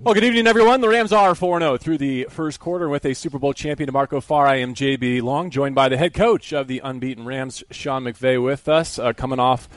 Well, good evening, everyone. The Rams are 4 0 through the first quarter with a Super Bowl champion, D'Marco Farr. I am JB Long, joined by the head coach of the unbeaten Rams, Sean McVay, with us, uh, coming off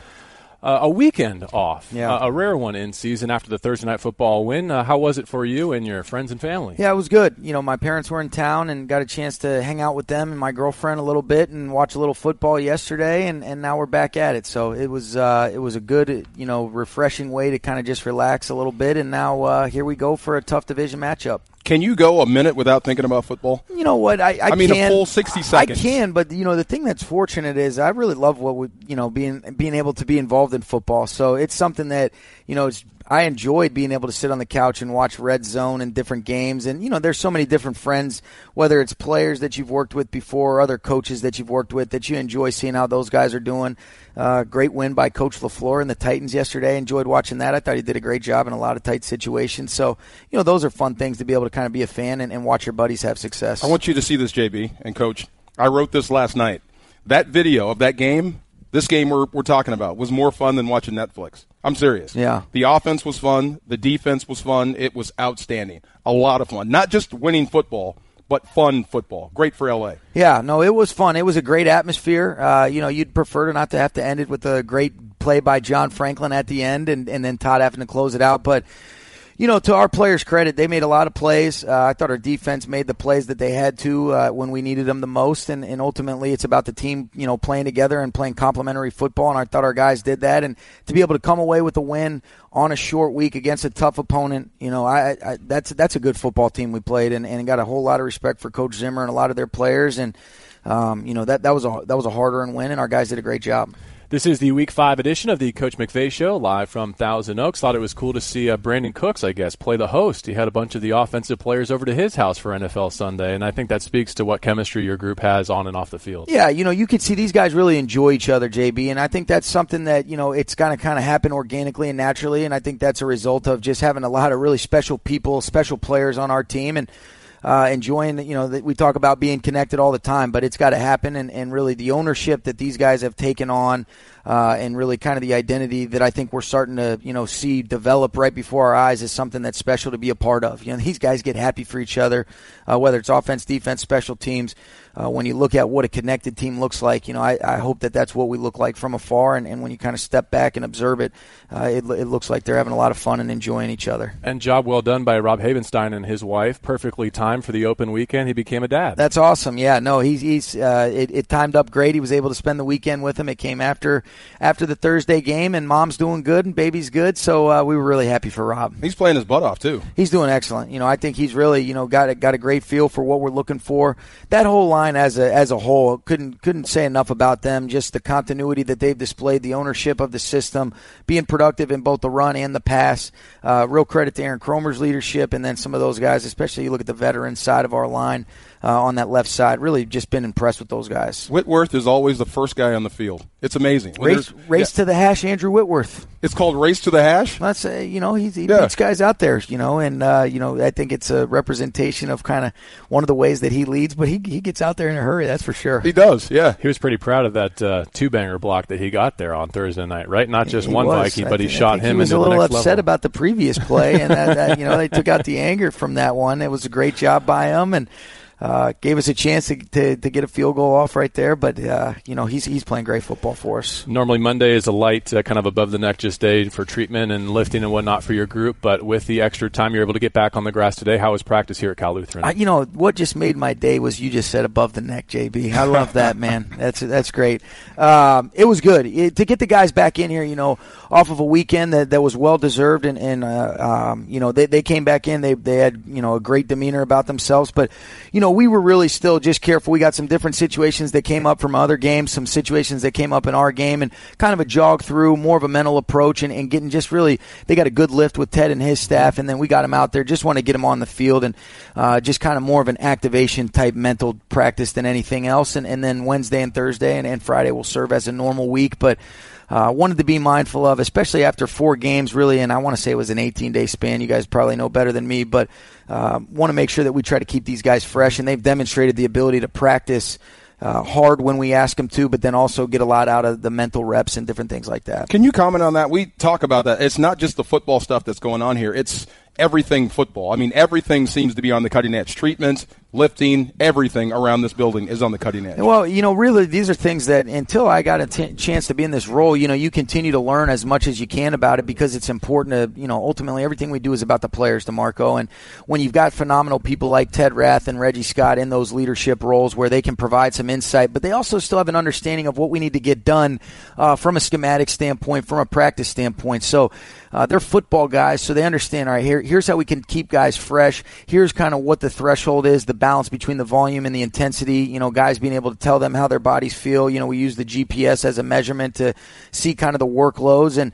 uh, a weekend off, Yeah. uh, a rare one in season after the Thursday night football win. Uh, how was it for you and your friends and family? Yeah, it was good. You know, my parents were in town and got a chance to hang out with them and my girlfriend a little bit and watch a little football yesterday, and, and now we're back at it. So it was uh, it was a good, you know, refreshing way to kind of just relax a little bit, and now uh, here we go for a tough division matchup. Can you go a minute without thinking about football? You know what? I, I, I mean, a full 60 seconds. I can, but you know, the thing that's fortunate is I really love what we, you know, being being able to be involved in football. So it's something that you know, it's, I enjoyed being able to sit on the couch and watch Red Zone and different games. And you know, there's so many different friends, whether it's players that you've worked with before, or other coaches that you've worked with, that you enjoy seeing how those guys are doing. Uh, great win by Coach LaFleur and the Titans yesterday. Enjoyed watching that. I thought he did a great job in a lot of tight situations. So you know, those are fun things to be able to kind of be a fan and, and watch your buddies have success. I want you to see this, JB and Coach. I wrote this last night. That video of that game, this game we're, we're talking about, was more fun than watching Netflix. I'm serious. Yeah. The offense was fun. The defense was fun. It was outstanding. A lot of fun. Not just winning football, but fun football. Great for LA. Yeah, no, it was fun. It was a great atmosphere. Uh, you know, you'd prefer to not to have to end it with a great play by John Franklin at the end, and, and then Todd having to close it out. But you know, to our players' credit, they made a lot of plays. Uh, I thought our defense made the plays that they had to uh, when we needed them the most, and, and ultimately, it's about the team, you know, playing together and playing complementary football. And I thought our guys did that, and to be able to come away with a win on a short week against a tough opponent, you know, I, I that's that's a good football team we played, and, and got a whole lot of respect for Coach Zimmer and a lot of their players, and um, you know that that was a that was a hard earned win, and our guys did a great job. This is the Week 5 edition of the Coach McVay Show, live from Thousand Oaks. Thought it was cool to see uh, Brandin Cooks, I guess, play the host. He had a bunch of the offensive players over to his house for NFL Sunday, and I think that speaks to what chemistry your group has on and off the field. Yeah, you know, you can see these guys really enjoy each other, JB, and I think that's something that you know it's going to kind of happen organically and naturally, and I think that's a result of just having a lot of really special people, special players on our team, and. Uh, enjoying, you know, we talk about being connected all the time, but it's got to happen. And, and really, the ownership that these guys have taken on, uh, and really kind of the identity that I think we're starting to, you know, see develop right before our eyes is something that's special to be a part of. You know, these guys get happy for each other, uh, whether it's offense, defense, special teams. Uh, when you look at what a connected team looks like, you know, I, I hope that that's what we look like from afar. And, and when you kind of step back and observe it, uh, it, it looks like they're having a lot of fun and enjoying each other. And job well done by Rob Havenstein and his wife. Perfectly timed for the open weekend. He became a dad. That's awesome. Yeah, no, he's he's uh, it, it timed up great. He was able to spend the weekend with him. It came after after the Thursday game, and mom's doing good and baby's good. So uh, we were really happy for Rob. He's playing his butt off too. He's doing excellent. You know, I think he's really you know got a, got a great feel for what we're looking for. That whole line as a as a whole couldn't couldn't say enough about them. Just the continuity that they've displayed, the ownership of the system, being productive in both the run and the pass. Uh, real credit to Aaron Kromer's leadership, and then some of those guys, especially you look at the veteran side of our line uh, on that left side. Really, just been impressed with those guys. Whitworth is always the first guy on the field. It's amazing. When Race, race yeah. to the hash, Andrew Whitworth. It's called race to the hash. That's uh, you know he's, he Yeah. beats guys out there, you know, and uh, you know I think it's a representation of kind of one of the ways that he leads. But he he gets out there in a hurry, that's for sure. He does. Yeah. He was pretty proud of that uh, two banger block that he got there on Thursday night, right? Not just He one was. Viking, I but he think- I shot think him He was into a little the next upset level. about the previous play, and that, that, you know they took out the anger from that one. It was a great job by him, and uh, gave us a chance to, to to get a field goal off right there. But uh, you know he's he's playing great football for us. Normally, Monday is a light, uh, kind of above the neck just day for treatment and lifting and whatnot for your group. But with the extra time, you're able to get back on the grass today. How was practice here at Cal Lutheran? I, you know what just made my day was you just said above the neck, JB. I love that man. That's that's great. Um, it was good it, to get the guys back in here. You know, off of a weekend that, that was well deserved, and, and uh, um, you know they, they came back in. They they had you know a great demeanor about themselves, but you know we were really still just careful. We got some different situations that came up from other games, some situations that came up in our game, and kind of a jog through, more of a mental approach, and, and getting just really they got a good lift with Ted and his staff, and then we got him out there. Just want to get him on the field and uh, just kind of more of an activation type mental practice than anything else. And, and then Wednesday and Thursday and, and Friday will serve as a normal week, but. Uh, wanted to be mindful of, especially after four games, really, and I want to say it was an 18 day span. You guys probably know better than me, but uh, want to make sure that we try to keep these guys fresh, and they've demonstrated the ability to practice uh, hard when we ask them to, but then also get a lot out of the mental reps and different things like that. Can you comment on that? We talk about that. It's not just the football stuff that's going on here. It's everything football. I mean, everything seems to be on the cutting edge. Treatment, lifting, everything around this building is on the cutting edge. Well, you know, really, these are things that until I got a t- chance to be in this role, you know, you continue to learn as much as you can about it because it's important to, you know, ultimately everything we do is about the players, D'Marco. And when you've got phenomenal people like Ted Rath and Reggie Scott in those leadership roles where they can provide some insight, but they also still have an understanding of what we need to get done uh, from a schematic standpoint, from a practice standpoint. So uh, they're football guys, so they understand, all right, here, here's how we can keep guys fresh. Here's kind of what the threshold is, the balance between the volume and the intensity. You know, guys being able to tell them how their bodies feel. You know, we use the GPS as a measurement to see kind of the workloads. And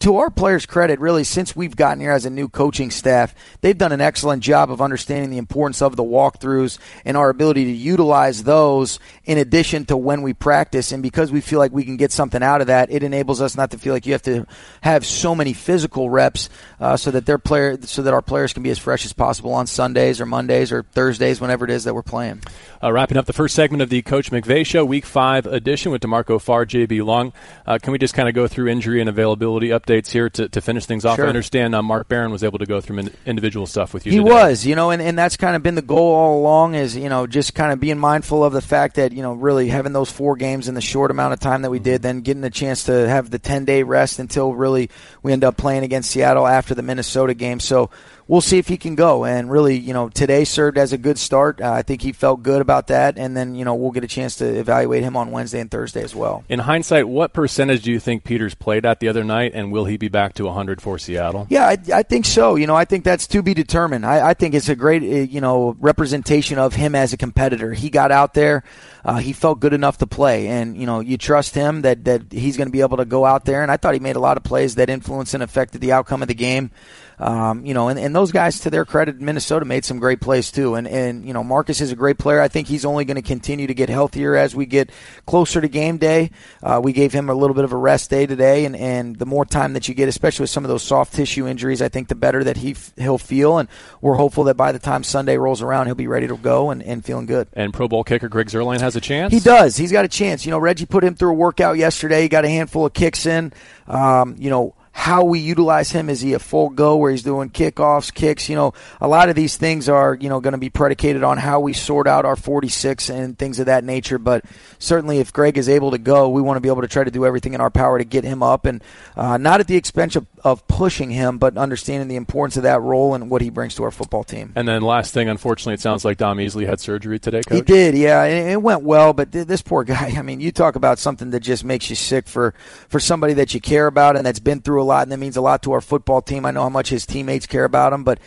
to our players' credit, really, since we've gotten here as a new coaching staff, they've done an excellent job of understanding the importance of the walkthroughs and our ability to utilize those in addition to when we practice. And because we feel like we can get something out of that, it enables us not to feel like you have to have so many physical reps uh, so that their player, so that our players can be as fresh as possible on Sundays or Mondays or Thursdays, whenever it is that we're playing. Uh, wrapping up the first segment of the Coach McVay Show, Week Five edition with D'Marco Farr, JB Long. Uh, can we just kind of go through injury and availability updates here to, to finish things off? Sure. I understand uh, Mark Barron was able to go through individual stuff with you. He today. was, you know, and, and that's kind of been the goal all along is, you know, just kind of being mindful of the fact that, you know, really having those four games in the short amount of time that we did, then getting a chance to have the 10 day rest until really we end up playing against Seattle after the Minnesota game. So, we'll see if he can go. And really, you know, today served as a good start. Uh, I think he felt good about that. And then, you know, we'll get a chance to evaluate him on Wednesday and Thursday as well. In hindsight, what percentage do you think Peters played at the other night, and will he be back to 100 for Seattle? Yeah, I, I think so. You know, I think that's to be determined. I, I think it's a great, uh, you know, representation of him as a competitor. He got out there. Uh, he felt good enough to play, and you know you trust him that that he's going to be able to go out there. And I thought he made a lot of plays that influenced and affected the outcome of the game. Um, you know, and, and those guys, to their credit, Minnesota made some great plays too. And and you know, Marcus is a great player. I think he's only going to continue to get healthier as we get closer to game day. Uh, we gave him a little bit of a rest day today, and and the more time that you get, especially with some of those soft tissue injuries, I think the better that he he'll feel. And we're hopeful that by the time Sunday rolls around, he'll be ready to go and, and feeling good. And Pro Bowl kicker Greg Zuerlein has a chance. He does. He's got a chance. You know, Reggie put him through a workout yesterday. He got a handful of kicks in. Um, you know how we utilize him. Is he a full go where he's doing kickoffs, kicks? You know, a lot of these things are, you know, going to be predicated on how we sort out our 46 and things of that nature. But certainly if Greg is able to go, we want to be able to try to do everything in our power to get him up and uh, not at the expense of, of pushing him, but understanding the importance of that role and what he brings to our football team. And then last thing, unfortunately, it sounds like Dom Easley had surgery today, Coach. He did, yeah. It went well, but this poor guy, I mean, you talk about something that just makes you sick for, for somebody that you care about and that's been through a lot and that means a lot to our football team. I know how much his teammates care about him, but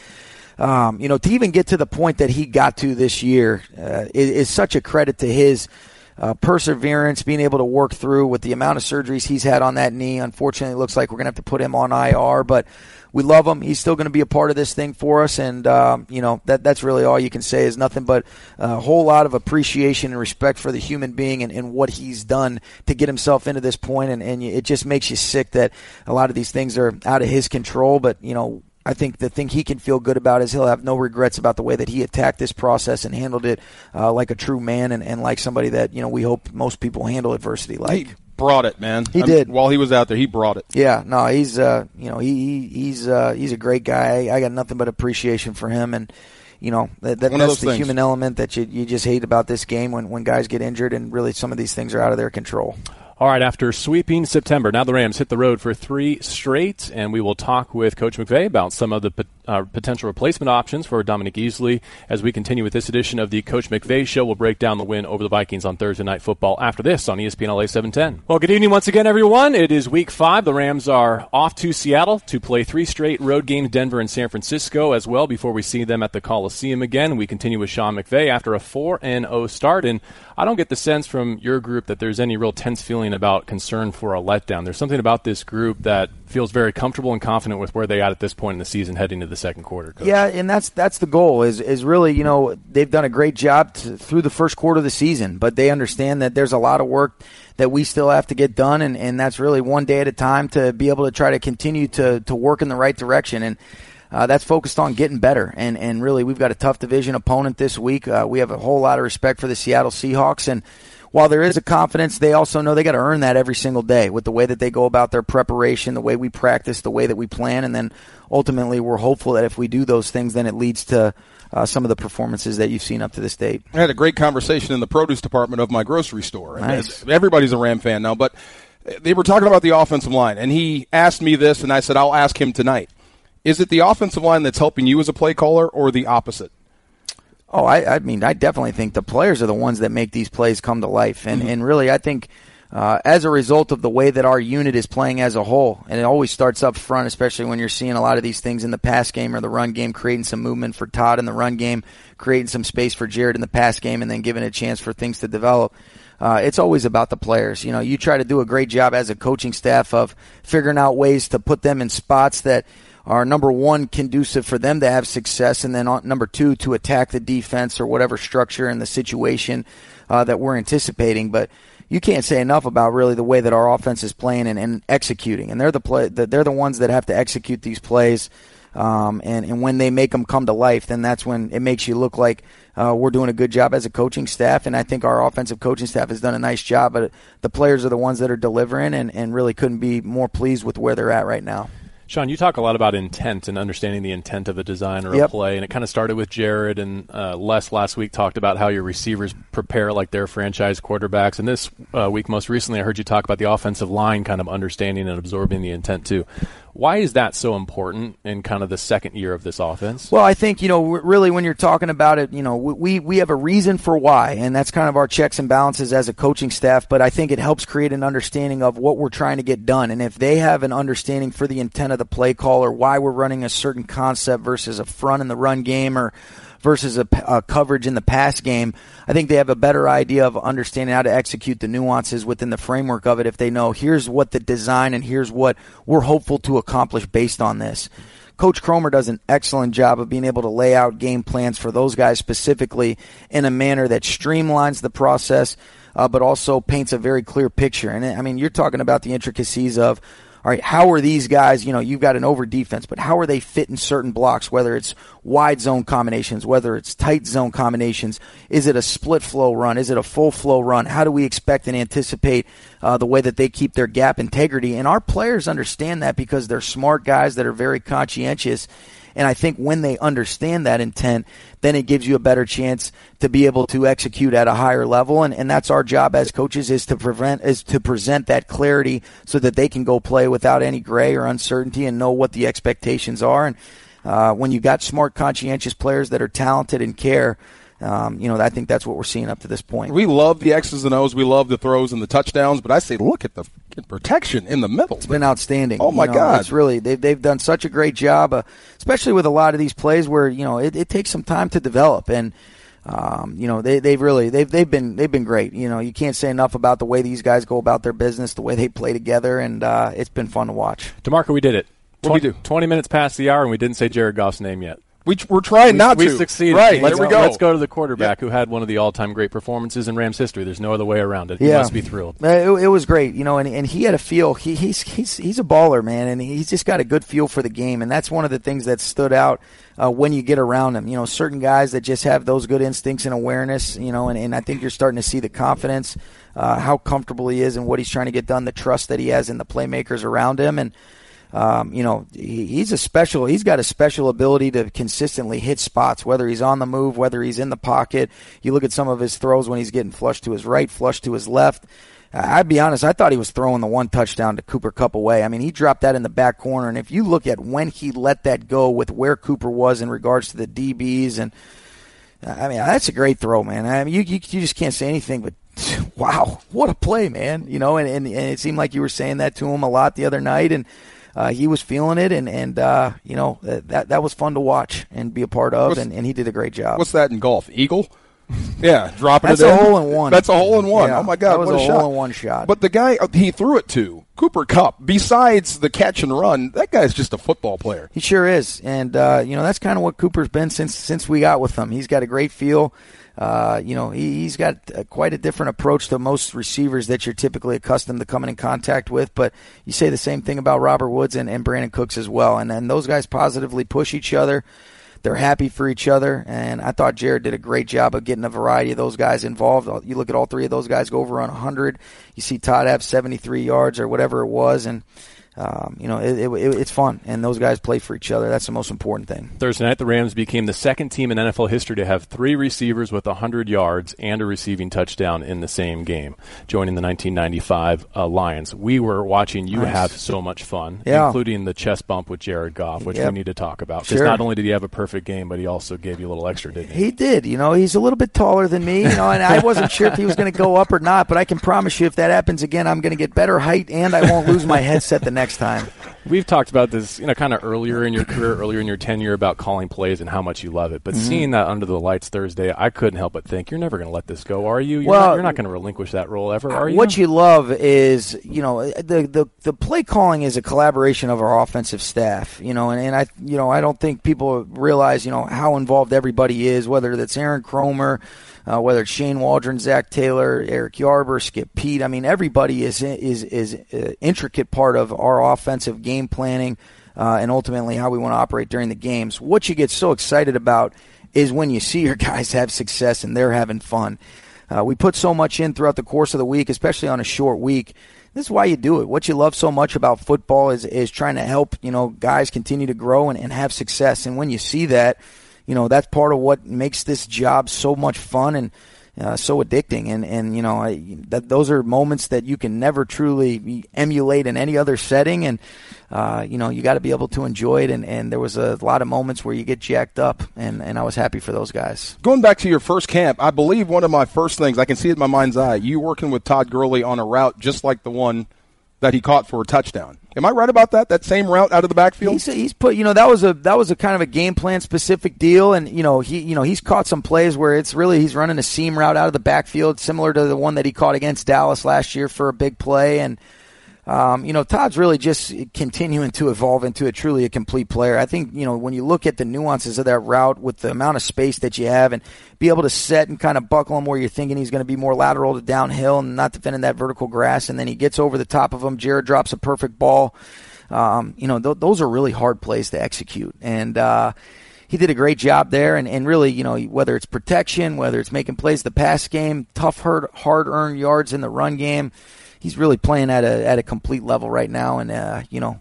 um, you know, to even get to the point that he got to this year uh, is, is, such a credit to his uh, perseverance, being able to work through with the amount of surgeries he's had on that knee. Unfortunately, it looks like we're going to have to put him on IR, but we love him. He's still going to be a part of this thing for us, and um, you know that that's really all you can say is nothing but a whole lot of appreciation and respect for the human being and, and what he's done to get himself into this point. and, and it just makes you sick that a lot of these things are out of his control. But you know, I think the thing he can feel good about is he'll have no regrets about the way that he attacked this process and handled it uh, like a true man and, and like somebody that you know we hope most people handle adversity like. He brought it, man. He I mean, did. While he was out there, he brought it. Yeah, no, he's uh, you know he, he he's uh, he's a great guy. I, I got nothing but appreciation for him and you know that, that that's the things. human element that you you just hate about this game when when guys get injured and really some of these things are out of their control. All right, after sweeping September, now the Rams hit the road for three straight, and we will talk with Coach McVay about some of the uh, potential replacement options for Dominique Easley as we continue with this edition of the Coach McVay Show. We'll break down the win over the Vikings on Thursday Night Football after this on ESPN LA 710. Well, good evening once again, everyone. It is Week Five. The Rams are off to Seattle to play three straight road games, Denver and San Francisco as well. Before we see them at the Coliseum again, we continue with Sean McVay after a four and zero oh start, and I don't get the sense from your group that there's any real tense feeling about concern for a letdown. There's something about this group that feels very comfortable and confident with where they at at this point in the season, heading to the second quarter. Coach. Yeah, and that's that's the goal. Is is really you know they've done a great job to, through the first quarter of the season, but they understand that there's a lot of work that we still have to get done, and, and that's really one day at a time to be able to try to continue to to work in the right direction and uh, that's focused on getting better. And, and really, we've got a tough division opponent this week. Uh, we have a whole lot of respect for the Seattle Seahawks, and while there is a confidence, they also know they got to earn that every single day with the way that they go about their preparation, the way we practice, the way that we plan, and then ultimately we're hopeful that if we do those things, then it leads to uh, some of the performances that you've seen up to this date. I had a great conversation in the produce department of my grocery store. Nice. Everybody's a Ram fan now, but they were talking about the offensive line, and he asked me this, and I said, I'll ask him tonight. Is it the offensive line that's helping you as a play caller, or the opposite? Oh, I, I mean, I definitely think the players are the ones that make these plays come to life, and mm-hmm. and really, I think. Uh, as a result of the way that our unit is playing as a whole, and it always starts up front, especially when you're seeing a lot of these things in the pass game or the run game, creating some movement for Todd in the run game, creating some space for Jared in the pass game, and then giving a chance for things to develop. Uh, it's always about the players. You know, you try to do a great job as a coaching staff of figuring out ways to put them in spots that are number one conducive for them to have success, and then on, number two to attack the defense or whatever structure and the situation uh, that we're anticipating. But you can't say enough about really the way that our offense is playing and, and executing, and they're the play they're the ones that have to execute these plays. Um, and, and when they make them come to life, then that's when it makes you look like uh, we're doing a good job as a coaching staff. And I think our offensive coaching staff has done a nice job. But the players are the ones that are delivering, and, and really couldn't be more pleased with where they're at right now. Sean, you talk a lot about intent and understanding the intent of a design or yep. a play, and it kind of started with Jared and uh, Les last week talked about how your receivers prepare like their franchise quarterbacks, and this uh, week, most recently, I heard you talk about the offensive line kind of understanding and absorbing the intent too. Why is that so important in kind of the second year of this offense? Well, I think you know really when you're talking about it, you know we we have a reason for why, and that's kind of our checks and balances as a coaching staff. But I think it helps create an understanding of what we're trying to get done, and if they have an understanding for the intent of the play call or why we're running a certain concept versus a front in the run game or versus a, a, coverage in the pass game, I think they have a better idea of understanding how to execute the nuances within the framework of it if they know here's what the design and here's what we're hopeful to accomplish based on this. Coach Kromer does an excellent job of being able to lay out game plans for those guys specifically in a manner that streamlines the process, uh, but also paints a very clear picture. And I mean, you're talking about the intricacies of all right, how are these guys, you know, you've got an over defense, but how are they fit in certain blocks, whether it's wide zone combinations, whether it's tight zone combinations? Is it a split flow run? Is it a full flow run? How do we expect and anticipate uh, the way that they keep their gap integrity? And our players understand that because they're smart guys that are very conscientious and I think when they understand that intent, then it gives you a better chance to be able to execute at a higher level. And, and that's our job as coaches is to prevent, is to present that clarity so that they can go play without any gray or uncertainty and know what the expectations are. And, uh, when you've got smart, conscientious players that are talented and care, um, you know, I think that's what we're seeing up to this point. We love the X's and O's. We love the throws and the touchdowns, but I say, look at the protection in the middle. It's been outstanding. Oh my you know, God! It's really they've they've done such a great job, uh, especially with a lot of these plays where you know it, it takes some time to develop and. Um, you know they they've really they've they've been they've been great. You know you can't say enough about the way these guys go about their business, the way they play together, and uh, it's been fun to watch. D'Marco, we did it. 20, we do? 20 minutes past the hour, and we didn't say Jared Goff's name yet. We, we're trying we, not we to. We succeeded. Right. Let's, there we go. Let's go to the quarterback who had one of the all-time great performances in Rams history. There's no other way around it. He yeah. must be thrilled. It, it, was great, you know, and, and he had a feel. He, he's he's he's a baller, man, and he's just got a good feel for the game, and that's one of the things that stood out uh, when you get around him. You know, certain guys that just have those good instincts and awareness, you know, and, and I think you're starting to see the confidence, uh, how comfortable he is, and what he's trying to get done, the trust that he has in the playmakers around him, and um, you know, he, he's a special. He's got a special ability to consistently hit spots, whether he's on the move, whether he's in the pocket. You look at some of his throws when he's getting flushed to his right, flushed to his left. I'd be honest, I thought he was throwing the one touchdown to Cooper Kupp away. I mean, he dropped that in the back corner, and if you look at when he let that go with where Cooper was in regards to the DBs, and I mean, that's a great throw, man. I mean, you you, you just can't say anything but wow, what a play, man. You know, and, and, and it seemed like you were saying that to him a lot the other night, and uh, he was feeling it, and and uh, you know that that was fun to watch and be a part of, and, and he did a great job. What's that in golf? Eagle. Yeah, dropping That's it. That's a hole in one. That's a hole in one. Yeah, oh my god, that was what a, a, hole shot. in one shot. But the guy uh, he threw it to Cooper Kupp. Besides the catch and run, that guy's just a football player. He sure is, and uh, you know that's kind of what Cooper's been since since we got with him. He's got a great feel. Uh, you know, he, has got a, quite a different approach to most receivers that you're typically accustomed to coming in contact with. But you say the same thing about Robert Woods and, and Brandin Cooks as well. And, and those guys positively push each other They're happy for each other, and I thought Jared did a great job of getting a variety of those guys involved. You look at all three of those guys go over on 100. You see Todd have 73 yards or whatever it was, and um, you know, it, it, it, it's fun, and those guys play for each other. That's the most important thing. Thursday night, the Rams became the second team in NFL history to have three receivers with 100 yards and a receiving touchdown in the same game, joining the 1995 uh, Lions. We were watching you nice. have so much fun, yeah. including the chest bump with Jared Goff, which yep. we need to talk about. Because sure. not only did he have a perfect game, but he also gave you a little extra, didn't he? He did. You know, he's a little bit taller than me, you know, and I wasn't sure if he was going to go up or not, but I can promise you if that happens again, I'm going to get better height and I won't lose my headset the next time. We've talked about this, you know, kind of earlier in your career, earlier in your tenure about calling plays and how much you love it. But mm-hmm. seeing that under the lights Thursday, I couldn't help but think you're never going to let this go, are you? You're well, not, you're not going to relinquish that role ever, are you? What you love is, you know, the the the play calling is a collaboration of our offensive staff, you know, and, and I, you know, I don't think people realize, you know, how involved everybody is, whether that's Aaron Kromer uh, whether it's Shane Waldron, Zac Taylor, Eric Yarber, Skip Peete. I mean, everybody is is is an intricate part of our offensive game planning uh, and ultimately how we want to operate during the games. What you get so excited about is when you see your guys have success and they're having fun. Uh, we put so much in throughout the course of the week, especially on a short week. This is why you do it. What you love so much about football is is trying to help you know guys continue to grow and, and have success. And when you see that you know that's part of what makes this job so much fun and uh, so addicting. And and you know I, that those are moments that you can never truly emulate in any other setting. And uh, you know you got to be able to enjoy it. And, and there was a lot of moments where you get jacked up, and and I was happy for those guys. Going back to your first camp, I believe one of my first things I can see it in my mind's eye. You working with Todd Gurley on a route just like the one that he caught for a touchdown. Am I right about that? That same route out of the backfield. He's, he's, put, you know, that was a that was a kind of a game plan specific deal, and you know, he, you know, he's caught some plays where it's really he's running a seam route out of the backfield, similar to the one that he caught against Dallas last year for a big play, and um, you know, Todd's really just continuing to evolve into a truly a complete player. I think, you know, when you look at the nuances of that route with the amount of space that you have and be able to set and kind of buckle him where you're thinking he's going to be more lateral to downhill and not defending that vertical grass, and then he gets over the top of him. Jared drops a perfect ball. Um, you know, th- those are really hard plays to execute. And, uh, he did a great job there, and, and really, you know, whether it's protection, whether it's making plays the pass game, tough, hard, hard earned yards in the run game, he's really playing at a at a complete level right now, and uh, you know.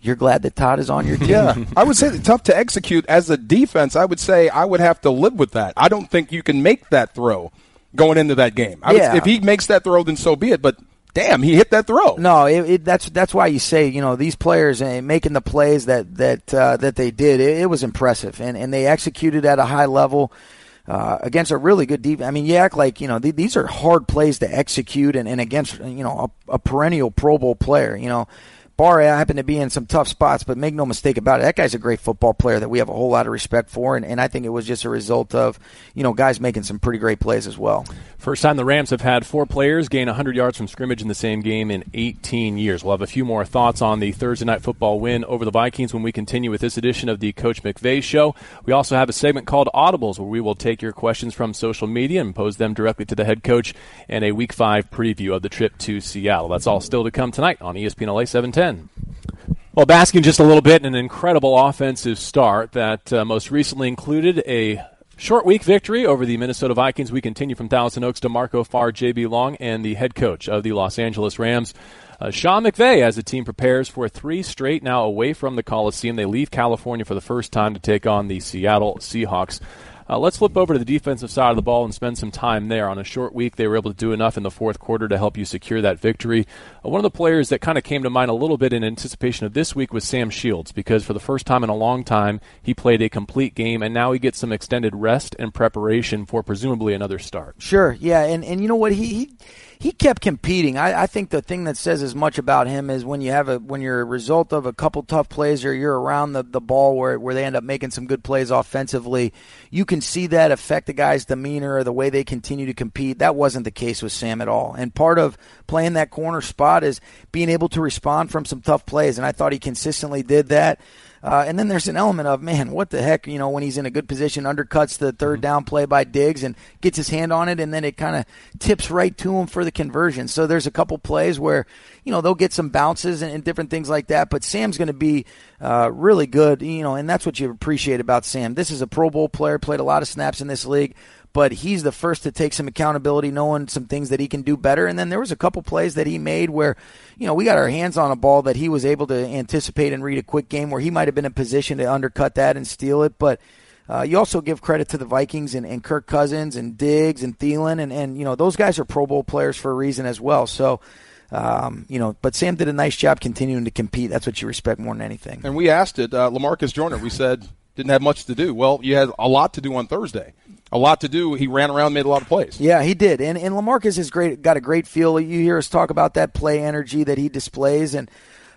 You're glad that Todd is on your team. Yeah, I would say tough to execute as a defense. I would say I would have to live with that. I don't think you can make that throw going into that game. I yeah. Would, if he makes that throw, then so be it. But damn, he hit that throw. No, it, it, that's that's why you say you know these players uh, making the plays that that uh, that they did. It, it, was impressive, and and they executed at a high level uh, against a really good defense. I mean, you act like you know th- these are hard plays to execute, and, and against you know a, a perennial Pro Bowl player. You know, Barr happened to be in some tough spots, but make no mistake about it, that guy's a great football player that we have a whole lot of respect for, and, and I think it was just a result of, you know, guys making some pretty great plays as well. First time the Rams have had four players gain 100 yards from scrimmage in the same game in 18 years. We'll have a few more thoughts on the Thursday night football win over the Vikings when we continue with this edition of the Coach McVay Show. We also have a segment called Audibles where we will take your questions from social media and pose them directly to the head coach and a Week 5 preview of the trip to Seattle. That's all still to come tonight on ESPN LA 710. Well, basking just a little bit in an incredible offensive start that uh, most recently included a short week victory over the Minnesota Vikings. We continue from Thousand Oaks D'Marco Farr, JB Long, and the head coach of the Los Angeles Rams. Uh, Sean McVay, as the team prepares for three straight now away from the Coliseum, they leave California for the first time to take on the Seattle Seahawks. Uh, let's flip over to the defensive side of the ball and spend some time there. On a short week, they were able to do enough in the fourth quarter to help you secure that victory. Uh, one of the players that kind of came to mind a little bit in anticipation of this week was Sam Shields, because for the first time in a long time, he played a complete game, and now he gets some extended rest and preparation for presumably another start. Sure, yeah, and and you know what he. he he kept competing. I, I, think the thing that says as much about him is when you have a when you're a result of a couple tough plays or you're around the, the ball where where they end up making some good plays offensively, you can see that affect the guy's demeanor or the way they continue to compete. That wasn't the case with Sam at all. And part of playing that corner spot is being able to respond from some tough plays. And I thought he consistently did that. Uh, and then there's an element of, man, what the heck, you know, when he's in a good position, undercuts the third mm-hmm. down play by Diggs and gets his hand on it, and then it kind of tips right to him for the conversion. So there's a couple plays where, you know, they'll get some bounces and, and different things like that, but Sam's going to be uh, really good, you know, and that's what you appreciate about Sam. This is a Pro Bowl player, played a lot of snaps in this league but he's the first to take some accountability, knowing some things that he can do better. And then there was a couple plays that he made where, you know, we got our hands on a ball that he was able to anticipate and read a quick game where he might have been in position to undercut that and steal it. But uh, you also give credit to the Vikings and, and Kirk Cousins and Diggs and Thielen, and, and you know those guys are Pro Bowl players for a reason as well. So. Um, you know, but Sam did a nice job continuing to compete. That's what you respect more than anything. And we asked it, uh, Lamarcus Joyner. We said didn't have much to do. Well, you had a lot to do on Thursday a lot to do. He ran around, made a lot of plays. Yeah, he did. And and Lamarcus has great got a great feel. You hear us talk about that play energy that he displays, and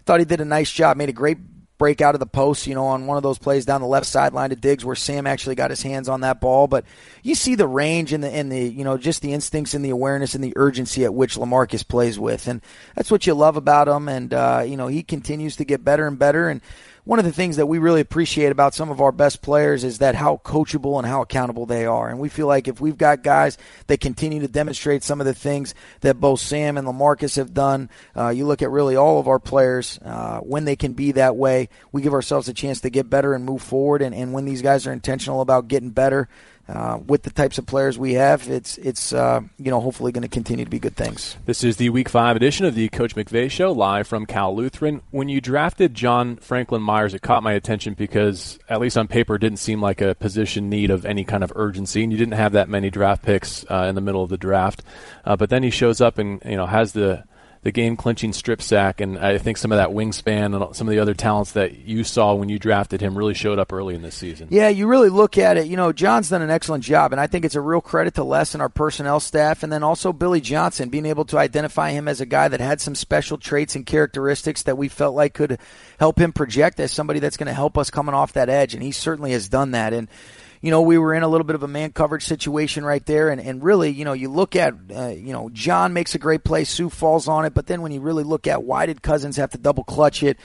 thought he did a nice job. Made a great break out of the post, you know, on one of those plays down the left sideline to Diggs where Sam actually got his hands on that ball. But you see the range and the and the you know just the instincts and the awareness and the urgency at which Lamarcus plays with, and that's what you love about him. And uh, you know he continues to get better and better. And one of the things that we really appreciate about some of our best players is that how coachable and how accountable they are. And we feel like if we've got guys that continue to demonstrate some of the things that both Sam and Lamarcus have done, uh, you look at really all of our players, uh, when they can be that way, we give ourselves a chance to get better and move forward. And, and when these guys are intentional about getting better, uh, with the types of players we have, it's it's uh, you know hopefully going to continue to be good things. This is the Week Five edition of the Coach McVay Show, live from Cal Lutheran. When you drafted John Franklin Myers, it caught my attention because at least on paper, it didn't seem like a position need of any kind of urgency, and you didn't have that many draft picks uh, in the middle of the draft. Uh, but then he shows up and you know has the the game clinching strip sack, and I think some of that wingspan and some of the other talents that you saw when you drafted him really showed up early in this season. Yeah, you really look at it. You know, John's done an excellent job, and I think it's a real credit to Les and our personnel staff, and then also Billy Johnson being able to identify him as a guy that had some special traits and characteristics that we felt like could help him project as somebody that's going to help us coming off that edge, and he certainly has done that. And you know, we were in a little bit of a man coverage situation right there. And, and really, you know, you look at, uh, you know, John makes a great play, Suh falls on it. But then when you really look at why did Cousins have to double clutch it,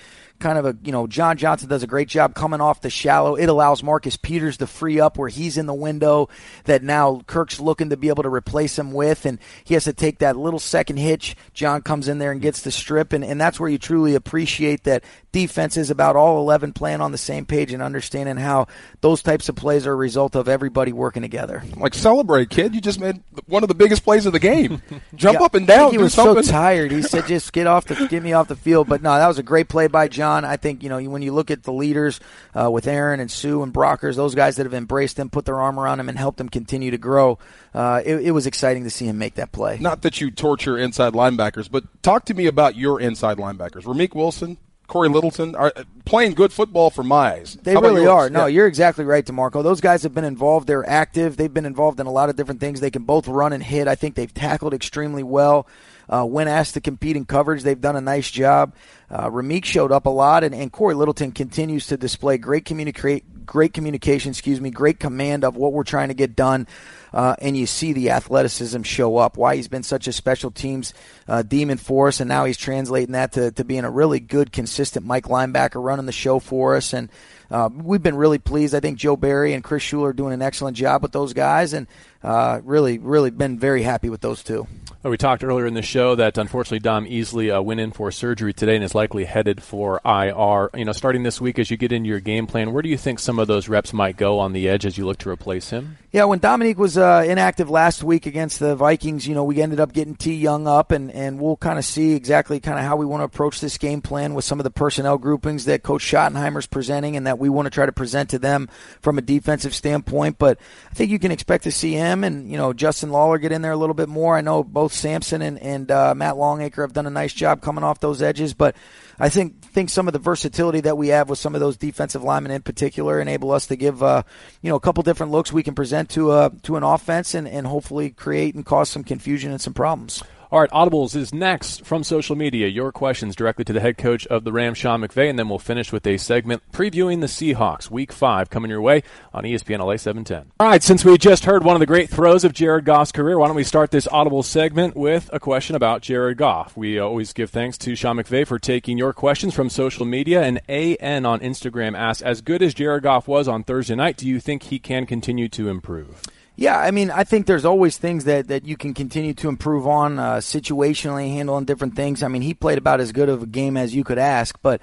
kind of a, you know, John Johnson does a great job coming off the shallow. It allows Marcus Peters to free up where he's in the window that now Kirk's looking to be able to replace him with. And he has to take that little second hitch. John comes in there and gets the strip. And, and that's where you truly appreciate that defense is about all 11 playing on the same page and understanding how those types of plays are a result of everybody working together. Like celebrate, kid! You just made one of the biggest plays of the game. Jump yeah, up and down. he was something. so tired. He said, "Just get off the, get me off the field." But no, that was a great play by John. I think you know when you look at the leaders uh, with Aaron and Suh and Brockers, those guys that have embraced him, put their arm around him, and helped him continue to grow. Uh, it, it was exciting to see him make that play. Not that you torture inside linebackers, but talk to me about your inside linebackers. Ramik Wilson, Cory Littleton are playing good football for my eyes. They really are. No, yeah. you're exactly right, D'Marco. Those guys have been involved. They're active. They've been involved in a lot of different things. They can both run and hit. I think they've tackled extremely well. Uh, when asked to compete in coverage, they've done a nice job. Uh, Ramik showed up a lot, and, and Cory Littleton continues to display great communicate, great communication. Excuse me, great command of what we're trying to get done uh, and you see the athleticism show up. Why he's been such a special teams uh, demon for us, and now he's translating that to, to being a really good, consistent Mike linebacker running the show for us. And uh, we've been really pleased. I think Joe Barry and Chris Shula are doing an excellent job with those guys, and uh, really, really been very happy with those two. Well, we talked earlier in the show that unfortunately Dom Easley uh, went in for surgery today and is likely headed for IR. You know, starting this week as you get into your game plan, where do you think some of those reps might go on the edge as you look to replace him? Yeah, when Dominique was uh, inactive last week against the Vikings, you know, we ended up getting T Young up, and, and we'll kind of see exactly kind of how we want to approach this game plan with some of the personnel groupings that Coach Schottenheimer's presenting and that we want to try to present to them from a defensive standpoint. But I think you can expect to see him and, you know, Justin Lawler get in there a little bit more. I know both Samson and, and uh, Matt Longacre have done a nice job coming off those edges, but I think think some of the versatility that we have with some of those defensive linemen in particular enable us to give uh, you know a couple different looks we can present to a uh, to an offense and, and hopefully create and cause some confusion and some problems. All right, Audibles is next from social media. Your questions directly to the head coach of the Rams, Sean McVay, and then we'll finish with a segment previewing the Seahawks Week Five coming your way on ESPN LA 710. All right, since we just heard one of the great throws of Jared Goff's career, why don't we start this Audible segment with a question about Jared Goff? We always give thanks to Sean McVay for taking your questions from social media. And AN on Instagram asks, as good as Jared Goff was on Thursday night, do you think he can continue to improve? Yeah, I mean, I think there's always things that, that you can continue to improve on, uh, situationally, handling different things. I mean, he played about as good of a game as you could ask, but,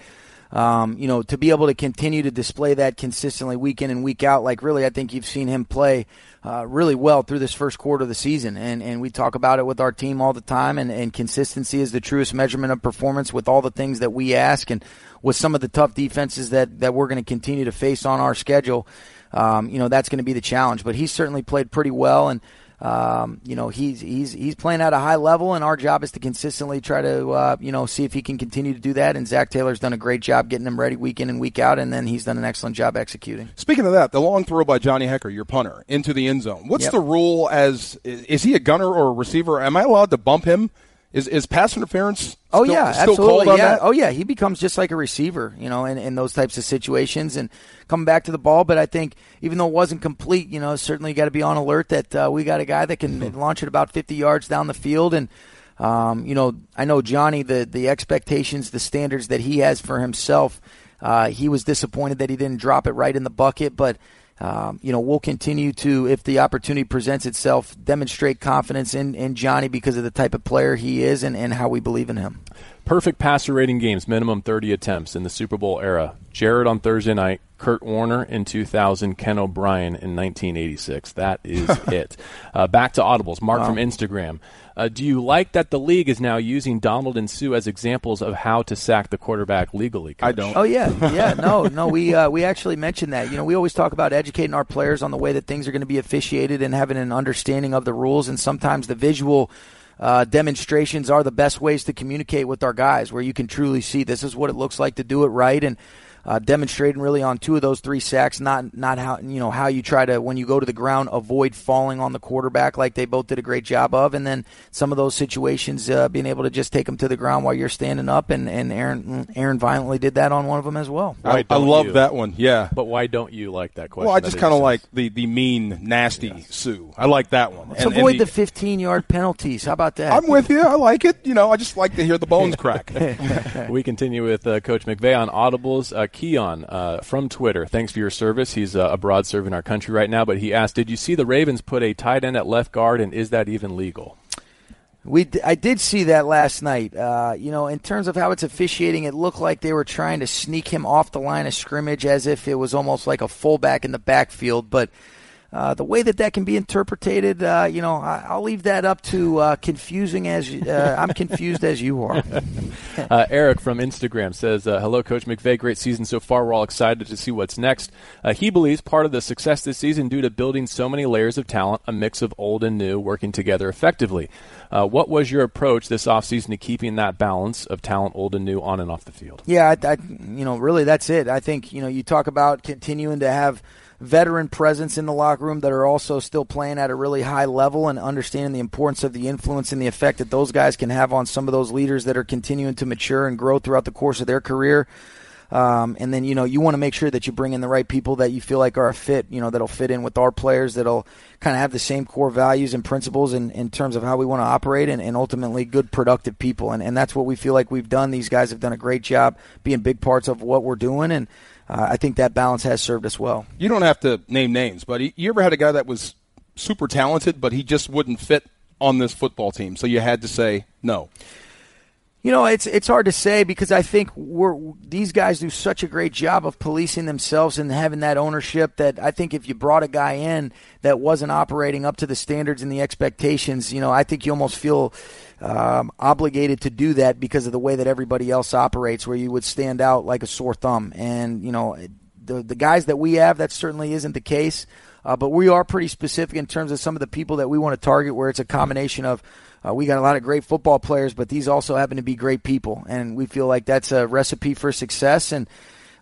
um, you know, to be able to continue to display that consistently week in and week out, like really, I think you've seen him play uh, really well through this first quarter of the season. And, and we talk about it with our team all the time, and, and consistency is the truest measurement of performance with all the things that we ask and with some of the tough defenses that, that we're going to continue to face on our schedule um, you know that's going to be the challenge. But he's certainly played pretty well, and um, you know he's he's he's playing at a high level, and our job is to consistently try to uh, you know see if he can continue to do that. And Zac Taylor's done a great job getting him ready week in and week out, and then he's done an excellent job executing. Speaking of that, the long throw by Johnny Hekker, your punter, into the end zone. What's yep. the rule? As is he a gunner or a receiver? Am I allowed to bump him? Is is pass interference? Oh yeah, still absolutely. yeah. Oh yeah, he becomes just like a receiver, you know, in, in those types of situations and coming back to the ball. But I think even though it wasn't complete, you know, certainly got to be on alert that uh, we got a guy that can mm-hmm. launch it about 50 yards down the field. And um, you know, I know Johnny, the the expectations, the standards that he has for himself. Uh, he was disappointed that he didn't drop it right in the bucket, but um, you know, we'll continue to, if the opportunity presents itself, demonstrate confidence in, in Johnny because of the type of player he is and, and how we believe in him. Perfect passer rating games, minimum 30 attempts in the Super Bowl era. Jared on Thursday night, Kurt Warner in 2000, Ken O'Brien in 1986. That is it. Uh, back to audibles. Mark wow. from Instagram. Uh, do you like that the league is now using Donald and Suh as examples of how to sack the quarterback legally? Coach? I don't. Oh yeah, yeah. No, no. We uh, we actually mentioned that. You know, we always talk about educating our players on the way that things are going to be officiated and having an understanding of the rules. And sometimes the visual uh, demonstrations are the best ways to communicate with our guys, where you can truly see this is what it looks like to do it right. And uh, demonstrating really on two of those three sacks. Not not how you know how you try to when you go to the ground avoid falling on the quarterback like they both did a great job of, and then some of those situations uh, being able to just take them to the ground while you're standing up, and, and Aaron Aaron violently did that on one of them as well. I, I, love you? that one. Yeah, but why don't you like that question? Well, I just kind of like the the mean nasty yes. Suh. I like that one. Let's and, avoid and the, the 15 yard penalties. How about that? I'm with you. I like it. You know, I just like to hear the bones crack. we continue with uh, Coach McVay on audibles. Uh, Keon. Uh, from Twitter. Thanks for your service. He's uh, abroad serving our country right now, but he asked, "Did you see the Ravens put a tight end at left guard, and is that even legal?" We, d- I did see that last night. Uh, you know, in terms of how it's officiating, it looked like they were trying to sneak him off the line of scrimmage as if it was almost like a fullback in the backfield. But uh, the way that that can be interpreted, uh, you know, I, will leave that up to uh, confusing as uh, I'm confused as you are. Uh, Eric from Instagram says, uh, "Hello, Coach McVay. Great season so far. We're all excited to see what's next." he believes part of the success this season due to building so many layers of talent, a mix of old and new, working together effectively. what was your approach this offseason to keeping that balance of talent, old and new, on and off the field? Yeah, I, I, you know, really, that's it. I think you know, you talk about continuing to have veteran presence in the locker room that are also still playing at a really high level and understanding the importance of the influence and the effect that those guys can have on some of those leaders that are continuing to mature and grow throughout the course of their career. Um, and then you know you want to make sure that you bring in the right people that you feel like are a fit. You know that'll fit in with our players. That'll kind of have the same core values and principles in, in terms of how we want to operate, and, and ultimately good productive people. And and that's what we feel like we've done. These guys have done a great job being big parts of what we're doing, and uh, I think that balance has served us well. You don't have to name names, but you ever had a guy that was super talented, but he just wouldn't fit on this football team, so you had to say no. You know, it's it's hard to say because I think we're these guys do such a great job of policing themselves and having that ownership that I think if you brought a guy in that wasn't operating up to the standards and the expectations, you know, I think you almost feel um, obligated to do that because of the way that everybody else operates, where you would stand out like a sore thumb. And you know, the the guys that we have, that certainly isn't the case. Uh, but we are pretty specific in terms of some of the people that we want to target, where it's a combination of uh, we got a lot of great football players, but these also happen to be great people, and we feel like that's a recipe for success. And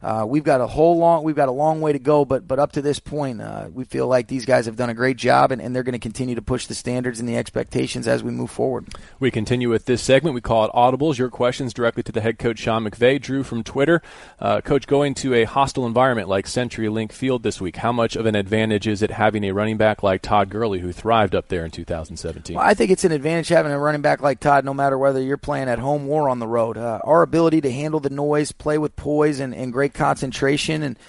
uh, we've got a whole long we've got a long way to go, but but up to this point, uh, we feel like these guys have done a great job, and, and they're going to continue to push the standards and the expectations as we move forward. We continue with this segment. We call it Audibles. Your questions directly to the head coach Sean McVay. Drew from Twitter, uh, coach, going to a hostile environment like CenturyLink Field this week. How much of an advantage is it having a running back like Todd Gurley who thrived up there in 2017? Well, I think it's an advantage having a running back like Todd, no matter whether you're playing at home or on the road. Uh, our ability to handle the noise, play with poise, and, and great concentration and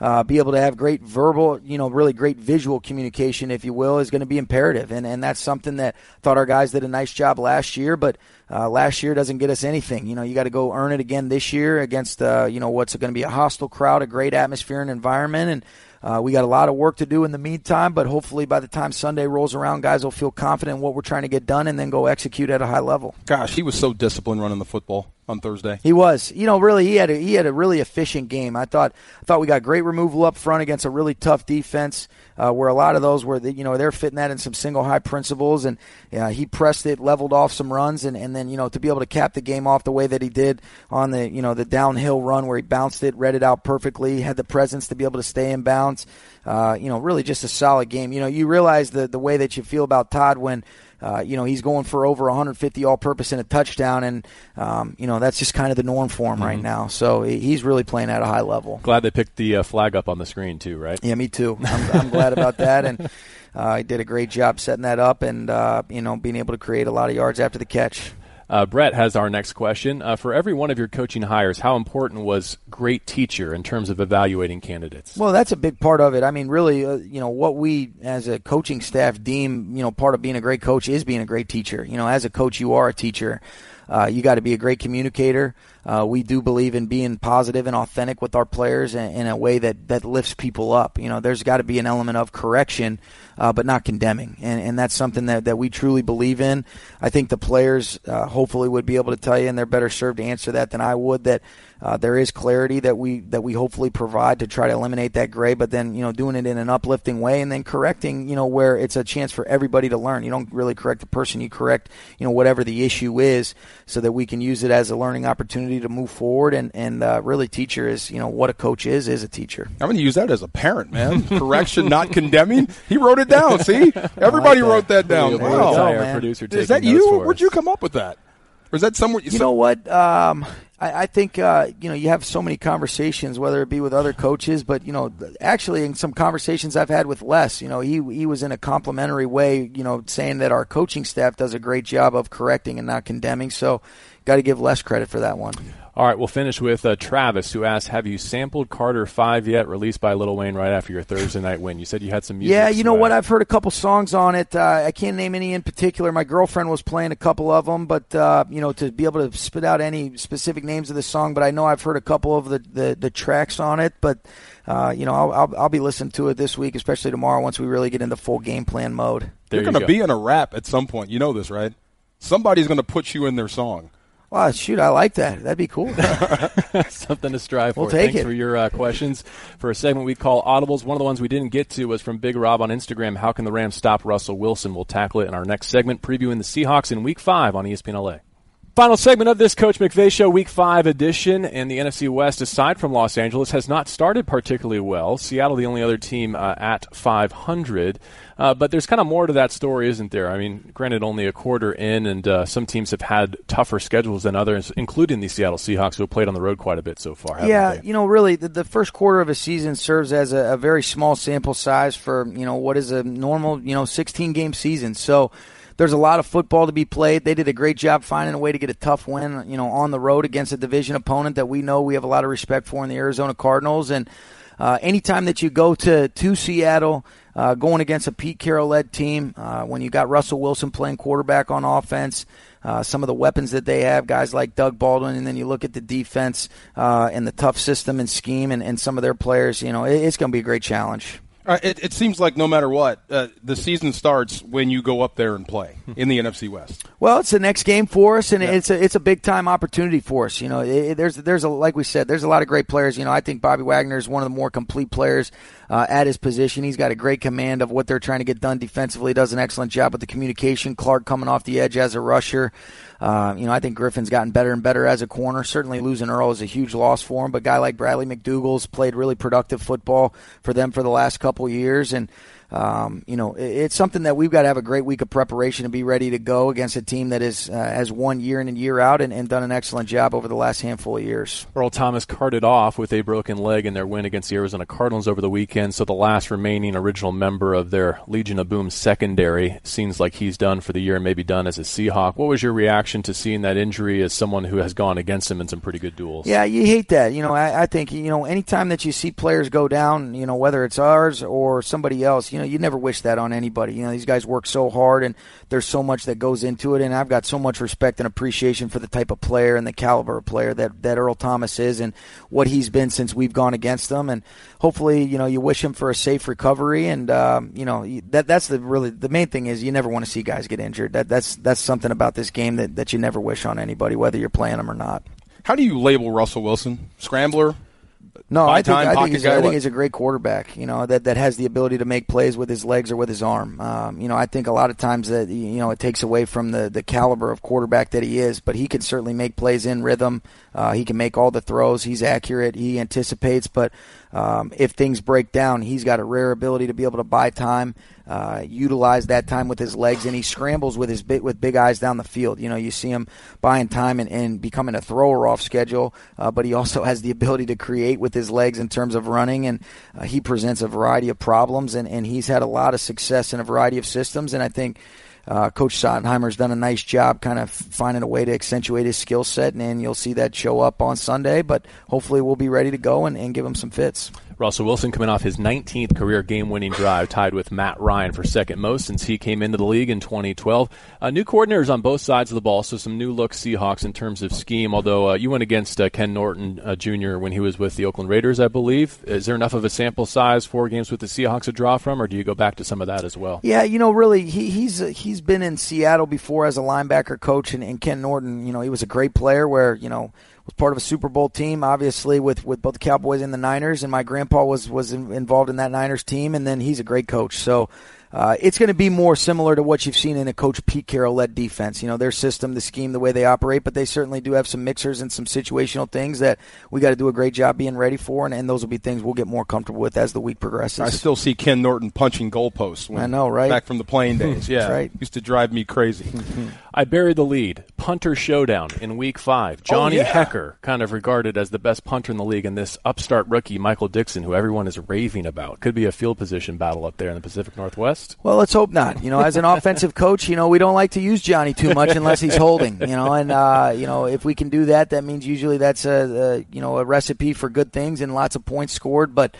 uh, be able to have great verbal, you know, really great visual communication, if you will, is going to be imperative. And, and that's something that I thought our guys did a nice job last year, but uh, last year doesn't get us anything. You know, you got to go earn it again this year against, uh, you know, what's going to be a hostile crowd, a great atmosphere and environment. And uh, we got a lot of work to do in the meantime, but hopefully by the time Sunday rolls around, guys will feel confident in what we're trying to get done and then go execute at a high level. Gosh, he was so disciplined running the football on Thursday. He was. You know, really, he had a, he had a really efficient game. I thought I thought we got great removal up front against a really tough defense. Uh, where a lot of those were, you know, they're fitting that in some single high principles, and uh, he pressed it, leveled off some runs, and, and then you know to be able to cap the game off the way that he did on the you know the downhill run where he bounced it, read it out perfectly, had the presence to be able to stay in bounds. Uh, you know, really just a solid game. You know, you realize the the way that you feel about Todd when uh, you know, he's going for over 150 all-purpose and a touchdown, and um, you know that's just kind of the norm for him mm-hmm. right now. So he's really playing at a high level. Glad they picked the uh, flag up on the screen too, right? Yeah, me too. I'm, I'm glad about that, and uh, he did a great job setting that up, and uh, you know, being able to create a lot of yards after the catch. Uh, Brett has our next question. Uh, for every one of your coaching hires, how important was great teacher in terms of evaluating candidates? Well, that's a big part of it. I mean, really, uh, you know, what we as a coaching staff deem, you know, part of being a great coach is being a great teacher. You know, as a coach, you are a teacher. Uh, you got to be a great communicator. Uh, we do believe in being positive and authentic with our players in, in a way that, that lifts people up. You know, there's got to be an element of correction, uh, but not condemning. And, and that's something that, that we truly believe in. I think the players uh, hopefully would be able to tell you, and they're better served to answer that than I would, that uh, there is clarity that we that we hopefully provide to try to eliminate that gray, but then you know doing it in an uplifting way and then correcting you know where it's a chance for everybody to learn. You don't really correct the person, you correct you know whatever the issue is, so that we can use it as a learning opportunity to move forward. And and uh, really, teacher is you know what a coach is is a teacher. I'm going to use that as a parent, man. Correction, not condemning. He wrote it down. See, everybody like wrote that down. Wow, go, producer is that you? Where'd you come up with that? Or is that somewhere? You, you know what? Um, I, I think uh, you know you have so many conversations, whether it be with other coaches, but you know, actually in some conversations I've had with Les, you know, he he was in a complimentary way, you know, saying that our coaching staff does a great job of correcting and not condemning. So, got to give Les credit for that one. All right, we'll finish with uh, Travis, who asked, "Have you sampled Carter Five yet? Released by Lil Wayne right after your Thursday night win. You said you had some music. Yeah, you know what? I've heard a couple songs on it. Uh, I can't name any in particular. My girlfriend was playing a couple of them, but uh, you know, to be able to spit out any specific names of the song, but I know I've heard a couple of the the, the tracks on it. But uh, you know, I'll, I'll, I'll be listening to it this week, especially tomorrow once we really get into full game plan mode. There You're going to be in a rap at some point. You know this, right? Somebody's going to put you in their song. Wow, shoot, I like that. That'd be cool. Something to strive for. We'll take Thanks it. for your uh, questions. For a segment we call Audibles, one of the ones we didn't get to was from Big Rob on Instagram. How can the Rams stop Russell Wilson? We'll tackle it in our next segment, previewing the Seahawks in Week 5 on ESPN LA. Final segment of this Coach McVay Show Week 5 edition, and the NFC West, aside from Los Angeles, has not started particularly well. Seattle, the only other team uh, at 500. Uh, but there's kind of more to that story, isn't there? I mean, granted, only a quarter in, and uh, some teams have had tougher schedules than others, including the Seattle Seahawks, who have played on the road quite a bit so far. yeah, they? you know, really, the, the, first quarter of a season serves as a, a very small sample size for you know what is a normal you know 16 game season. So there's a lot of football to be played. They did a great job finding a way to get a tough win, you know, on the road against a division opponent that we know we have a lot of respect for in the Arizona Cardinals. And uh, anytime that you go to to Seattle, uh, going against a Pete Carroll led team, uh, when you got Russell Wilson playing quarterback on offense. Uh, some of the weapons that they have, guys like Doug Baldwin, and then you look at the defense uh, and the tough system and scheme and, and some of their players, you know, it, it's going to be a great challenge. Uh, it, it, seems like no matter what, uh, the season starts when you go up there and play in the NFC West. Well, it's the next game for us, and yeah. it's a it's a big time opportunity for us. You know, it, there's there's a like we said, there's a lot of great players. You know, I think Bobby Wagner is one of the more complete players uh, at his position. He's got a great command of what they're trying to get done defensively. Does an excellent job with the communication. Clark coming off the edge as a rusher. Uh, you know, I think Griffin's gotten better and better as a corner. Certainly losing Earl is a huge loss for him, but a guy like Bradley McDougald's played really productive football for them for the last couple years, and um, you know, it's something that we've got to have a great week of preparation to be ready to go against a team that is uh, has won year in and year out and, and, done an excellent job over the last handful of years. Earl Thomas carted off with a broken leg in their win against the Arizona Cardinals over the weekend, so the last remaining original member of their Legion of Boom secondary seems like he's done for the year and maybe done as a Seahawk. What was your reaction to seeing that injury as someone who has gone against him in some pretty good duels? Yeah, you hate that. You know, I, I think you know anytime that you see players go down, you know whether it's ours or somebody else, you know you never wish that on anybody. You know, these guys work so hard and there's so much that goes into it. And I've got so much respect and appreciation for the type of player and the caliber of player that, that Earl Thomas is and what he's been since we've gone against them. And hopefully, you know, you wish him for a safe recovery. And, um, you know, that, that's the really, the main thing is you never want to see guys get injured. That, that's, that's something about this game that, that you never wish on anybody, whether you're playing them or not. How do you label Russell Wilson? Scrambler? No, I think, I think, he's, I think he's a great quarterback. You know that that has the ability to make plays with his legs or with his arm. Um, you know, I think a lot of times that you know it takes away from the the caliber of quarterback that he is, but he can certainly make plays in rhythm. Uh, he can make all the throws. He's accurate. He anticipates, but um, if things break down, he's got a rare ability to be able to buy time, uh, utilize that time with his legs, and he scrambles with his bit with big eyes down the field. You know, you see him buying time and, and becoming a thrower off schedule, uh, but he also has the ability to create with his legs in terms of running, and uh, he presents a variety of problems, and, and he's had a lot of success in a variety of systems, and I think. Uh, Coach Schottenheimer's done a nice job kind of finding a way to accentuate his skill set, and, and, you'll see that show up on Sunday. But hopefully, we'll be ready to go and, and give him some fits. Russell Wilson coming off his 19th career game-winning drive, tied with Matt Ryan for second most since he came into the league in 2012. Uh, new coordinators on both sides of the ball, so some new look Seahawks in terms of scheme. Although uh, you went against uh, Ken Norton uh, Jr. when he was with the Oakland Raiders, I believe. Is there enough of a sample size, four games with the Seahawks to draw from, or do you go back to some of that as well? Yeah, you know, really, he, he's he's been in Seattle before as a linebacker coach, and, and Ken Norton, you know, he was a great player. Where you know was part of a Super Bowl team, obviously with, with both the Cowboys and the Niners, and my grandpa was was involved in that Niners team, and then he's a great coach. So uh, it's going to be more similar to what you've seen in a Coach Pete Carroll led defense. You know, their system, the scheme, the way they operate, but they certainly do have some mixers and some situational things that we got to do a great job being ready for, and, and, those will be things we'll get more comfortable with as the week progresses. I still see Ken Norton punching goalposts. I know, right? Back from the playing days. Yeah. right. Used to drive me crazy. I buried the lead. Punter showdown in week five. Oh, Johnny oh, yeah. Hekker, kind of regarded as the best punter in the league, and this upstart rookie, Michael Dickson, who everyone is raving about. Could be a field position battle up there in the Pacific Northwest. Well, let's hope not. You know, as an offensive coach, you know, we don't like to use Johnny too much unless he's holding. You know, and uh, you know, if we can do that, that means usually that's a, a you know a recipe for good things and lots of points scored. But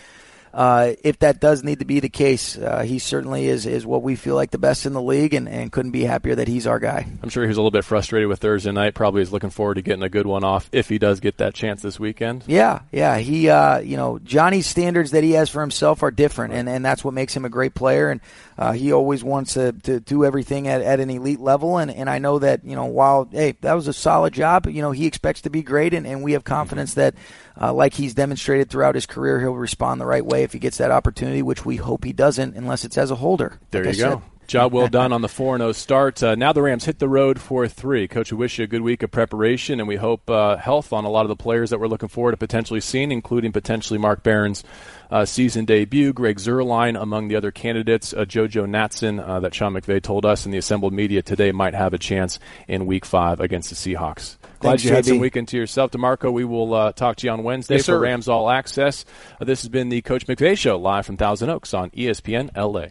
uh, if that does need to be the case, uh, he certainly is is what we feel like the best in the league, and, and couldn't be happier that he's our guy. I'm sure he's a little bit frustrated with Thursday night. Probably is looking forward to getting a good one off if he does get that chance this weekend. Yeah, yeah. He, uh, you know, Johnny's standards that he has for himself are different, and, and that's what makes him a great player. And uh, he always wants to, to do everything at, at an elite level. And, and I know that you know while hey that was a solid job, you know he expects to be great, and, and we have confidence that uh, like he's demonstrated throughout his career, he'll respond the right way if he gets that opportunity, which we hope he doesn't, unless it's as a holder. There like you go. Job well done on the 4 0 start. Uh, now the Rams hit the road for three. Coach, we wish you a good week of preparation, and we hope uh, health on a lot of the players that we're looking forward to potentially seeing, including potentially Mark Barron's uh, season debut. Greg Zuerlein among the other candidates. Uh, JoJo Natson, uh, that Sean McVay told us in the assembled media today, might have a chance in week five against the Seahawks. Glad Thanks, you had JB. some weekend to yourself. D'Marco, we will uh, talk to you on Wednesday yes, for Rams All Access. Uh, this has been the Coach McVay Show live from Thousand Oaks on ESPN LA.